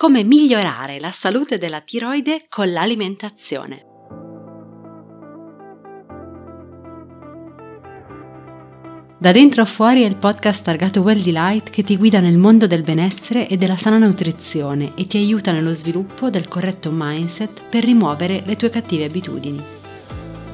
Come migliorare la salute della tiroide con l'alimentazione. Da dentro a fuori è il podcast targato Well Delight che ti guida nel mondo del benessere e della sana nutrizione e ti aiuta nello sviluppo del corretto mindset per rimuovere le tue cattive abitudini.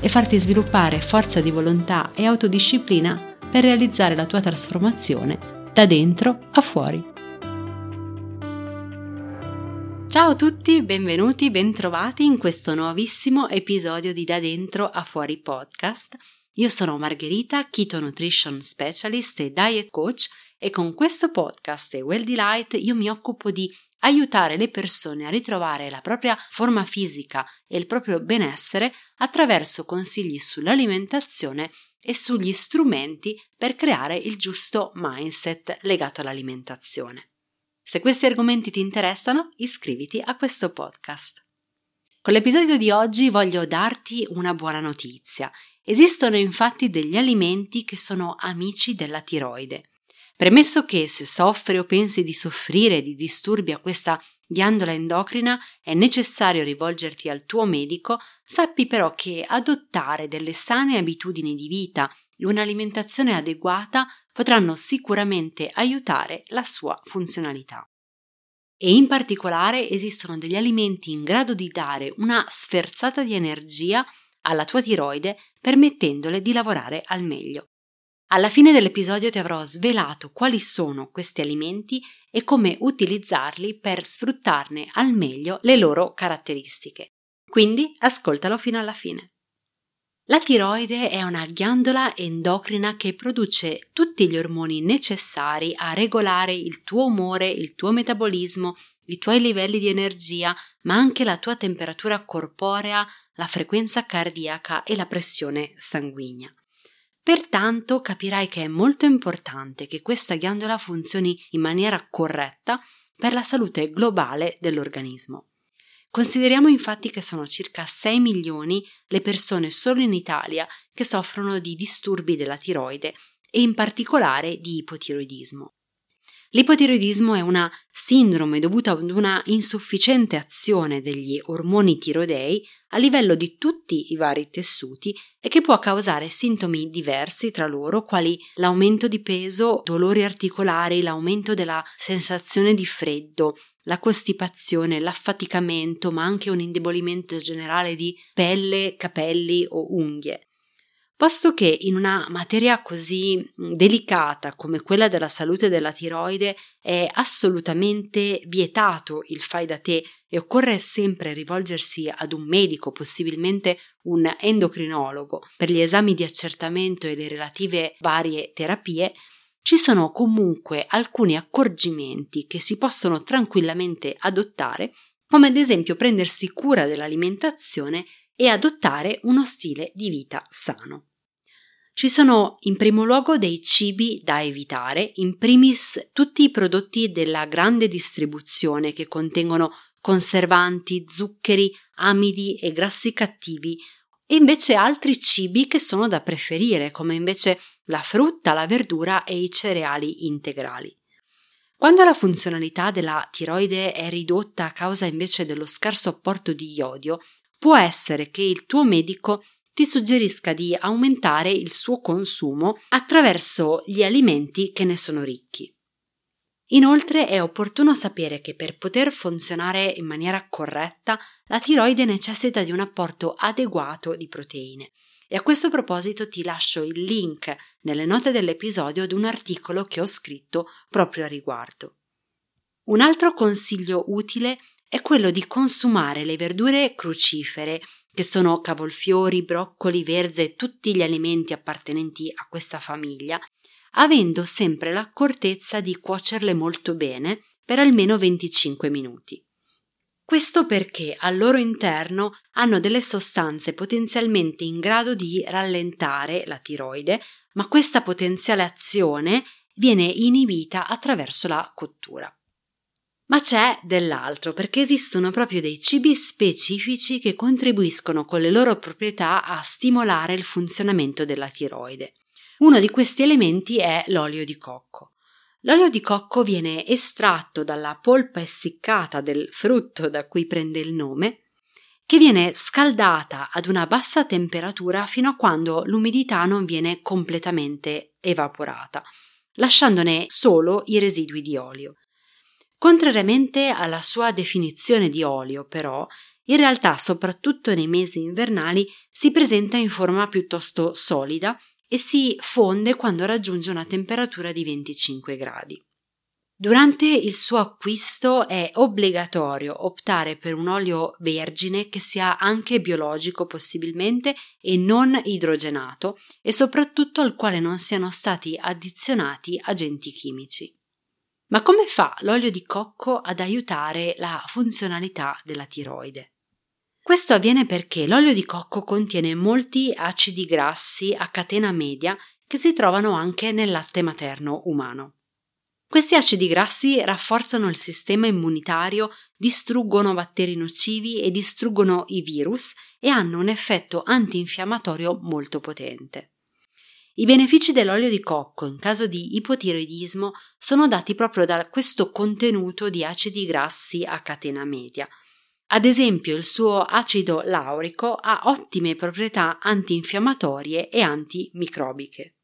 e farti sviluppare forza di volontà e autodisciplina per realizzare la tua trasformazione da dentro a fuori. Ciao a tutti, benvenuti, bentrovati in questo nuovissimo episodio di Da Dentro a Fuori podcast. Io sono Margherita, Keto Nutrition Specialist e Diet Coach e con questo podcast e Well Delight io mi occupo di aiutare le persone a ritrovare la propria forma fisica e il proprio benessere attraverso consigli sull'alimentazione e sugli strumenti per creare il giusto mindset legato all'alimentazione. Se questi argomenti ti interessano, iscriviti a questo podcast. Con l'episodio di oggi voglio darti una buona notizia. Esistono infatti degli alimenti che sono amici della tiroide. Premesso che se soffri o pensi di soffrire di disturbi a questa ghiandola endocrina è necessario rivolgerti al tuo medico, sappi però che adottare delle sane abitudini di vita e un'alimentazione adeguata potranno sicuramente aiutare la sua funzionalità. E in particolare esistono degli alimenti in grado di dare una sferzata di energia alla tua tiroide permettendole di lavorare al meglio. Alla fine dell'episodio ti avrò svelato quali sono questi alimenti e come utilizzarli per sfruttarne al meglio le loro caratteristiche. Quindi ascoltalo fino alla fine. La tiroide è una ghiandola endocrina che produce tutti gli ormoni necessari a regolare il tuo umore, il tuo metabolismo, i tuoi livelli di energia, ma anche la tua temperatura corporea, la frequenza cardiaca e la pressione sanguigna. Pertanto capirai che è molto importante che questa ghiandola funzioni in maniera corretta per la salute globale dell'organismo. Consideriamo infatti che sono circa 6 milioni le persone solo in Italia che soffrono di disturbi della tiroide e in particolare di ipotiroidismo. L'ipotiroidismo è una sindrome dovuta ad una insufficiente azione degli ormoni tiroidei a livello di tutti i vari tessuti e che può causare sintomi diversi tra loro, quali l'aumento di peso, dolori articolari, l'aumento della sensazione di freddo, la costipazione, l'affaticamento, ma anche un indebolimento generale di pelle, capelli o unghie. Posto che in una materia così delicata come quella della salute della tiroide è assolutamente vietato il fai da te e occorre sempre rivolgersi ad un medico, possibilmente un endocrinologo, per gli esami di accertamento e le relative varie terapie, ci sono comunque alcuni accorgimenti che si possono tranquillamente adottare, come ad esempio prendersi cura dell'alimentazione e adottare uno stile di vita sano. Ci sono in primo luogo dei cibi da evitare, in primis tutti i prodotti della grande distribuzione che contengono conservanti, zuccheri, amidi e grassi cattivi, e invece altri cibi che sono da preferire, come invece la frutta, la verdura e i cereali integrali. Quando la funzionalità della tiroide è ridotta a causa invece dello scarso apporto di iodio, può essere che il tuo medico ti suggerisca di aumentare il suo consumo attraverso gli alimenti che ne sono ricchi. Inoltre è opportuno sapere che per poter funzionare in maniera corretta la tiroide necessita di un apporto adeguato di proteine. E a questo proposito ti lascio il link nelle note dell'episodio ad un articolo che ho scritto proprio a riguardo. Un altro consiglio utile è quello di consumare le verdure crucifere che sono cavolfiori, broccoli, verze e tutti gli alimenti appartenenti a questa famiglia, avendo sempre l'accortezza di cuocerle molto bene per almeno 25 minuti. Questo perché al loro interno hanno delle sostanze potenzialmente in grado di rallentare la tiroide, ma questa potenziale azione viene inibita attraverso la cottura. Ma c'è dell'altro, perché esistono proprio dei cibi specifici che contribuiscono con le loro proprietà a stimolare il funzionamento della tiroide. Uno di questi elementi è l'olio di cocco. L'olio di cocco viene estratto dalla polpa essiccata del frutto da cui prende il nome, che viene scaldata ad una bassa temperatura fino a quando l'umidità non viene completamente evaporata, lasciandone solo i residui di olio. Contrariamente alla sua definizione di olio, però, in realtà, soprattutto nei mesi invernali, si presenta in forma piuttosto solida e si fonde quando raggiunge una temperatura di 25 gradi. Durante il suo acquisto è obbligatorio optare per un olio vergine che sia anche biologico possibilmente e non idrogenato e soprattutto al quale non siano stati addizionati agenti chimici. Ma come fa l'olio di cocco ad aiutare la funzionalità della tiroide? Questo avviene perché l'olio di cocco contiene molti acidi grassi a catena media che si trovano anche nel latte materno umano. Questi acidi grassi rafforzano il sistema immunitario, distruggono batteri nocivi e distruggono i virus e hanno un effetto antinfiammatorio molto potente. I benefici dell'olio di cocco in caso di ipotiroidismo sono dati proprio da questo contenuto di acidi grassi a catena media, ad esempio, il suo acido laurico ha ottime proprietà antinfiammatorie e antimicrobiche,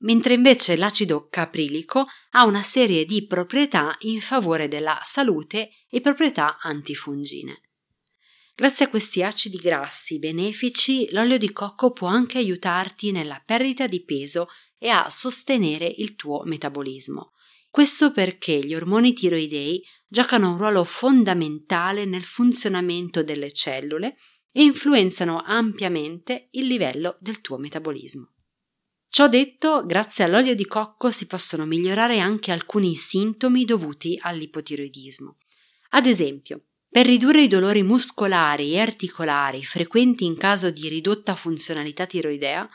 mentre invece l'acido caprilico ha una serie di proprietà in favore della salute e proprietà antifungine. Grazie a questi acidi grassi benefici, l'olio di cocco può anche aiutarti nella perdita di peso e a sostenere il tuo metabolismo. Questo perché gli ormoni tiroidei giocano un ruolo fondamentale nel funzionamento delle cellule e influenzano ampiamente il livello del tuo metabolismo. Ciò detto, grazie all'olio di cocco si possono migliorare anche alcuni sintomi dovuti all'ipotiroidismo. Ad esempio, per ridurre i dolori muscolari e articolari frequenti in caso di ridotta funzionalità tiroidea,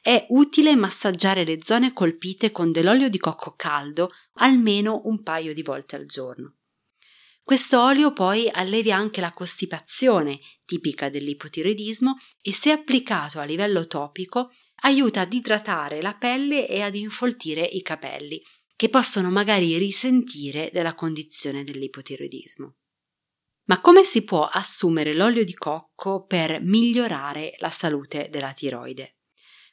è utile massaggiare le zone colpite con dell'olio di cocco caldo almeno un paio di volte al giorno. Questo olio poi allevia anche la costipazione, tipica dell'ipotiroidismo, e se applicato a livello topico aiuta ad idratare la pelle e ad infoltire i capelli, che possono magari risentire della condizione dell'ipotiroidismo. Ma come si può assumere l'olio di cocco per migliorare la salute della tiroide?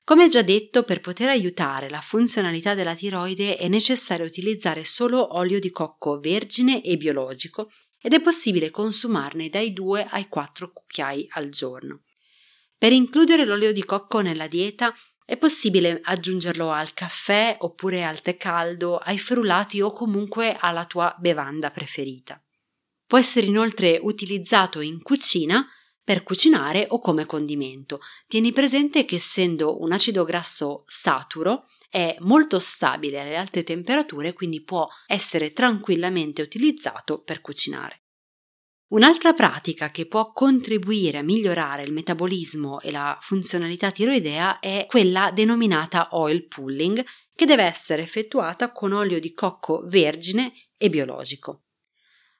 Come già detto, per poter aiutare la funzionalità della tiroide è necessario utilizzare solo olio di cocco vergine e biologico ed è possibile consumarne dai 2 ai 4 cucchiai al giorno. Per includere l'olio di cocco nella dieta è possibile aggiungerlo al caffè oppure al tè caldo, ai frullati o comunque alla tua bevanda preferita. Può essere inoltre utilizzato in cucina per cucinare o come condimento. Tieni presente che essendo un acido grasso saturo è molto stabile alle alte temperature, quindi può essere tranquillamente utilizzato per cucinare. Un'altra pratica che può contribuire a migliorare il metabolismo e la funzionalità tiroidea è quella denominata oil pulling, che deve essere effettuata con olio di cocco vergine e biologico.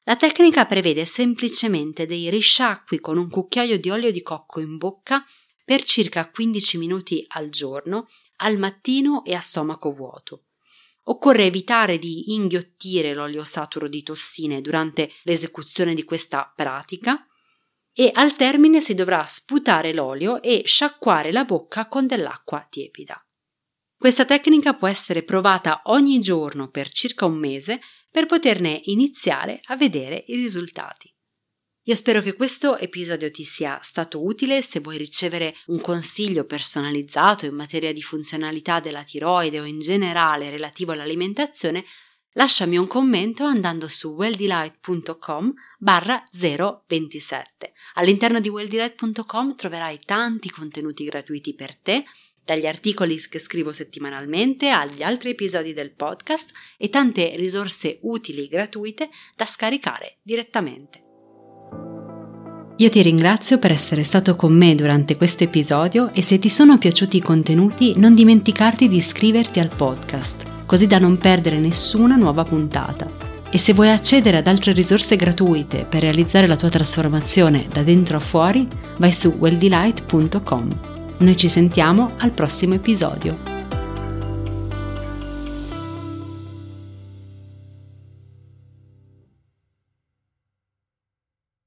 La tecnica prevede semplicemente dei risciacqui con un cucchiaio di olio di cocco in bocca per circa 15 minuti al giorno, al mattino e a stomaco vuoto. Occorre evitare di inghiottire l'olio saturo di tossine durante l'esecuzione di questa pratica e al termine si dovrà sputare l'olio e sciacquare la bocca con dell'acqua tiepida. Questa tecnica può essere provata ogni giorno per circa un mese per poterne iniziare a vedere i risultati. Io spero che questo episodio ti sia stato utile se vuoi ricevere un consiglio personalizzato in materia di funzionalità della tiroide o in generale relativo all'alimentazione, lasciami un commento andando su welldelight.com barra 027. All'interno di welldelight.com troverai tanti contenuti gratuiti per te dagli articoli che scrivo settimanalmente agli altri episodi del podcast e tante risorse utili gratuite da scaricare direttamente. Io ti ringrazio per essere stato con me durante questo episodio e se ti sono piaciuti i contenuti non dimenticarti di iscriverti al podcast, così da non perdere nessuna nuova puntata. E se vuoi accedere ad altre risorse gratuite per realizzare la tua trasformazione da dentro a fuori, vai su welldelight.com. Noi ci sentiamo al prossimo episodio.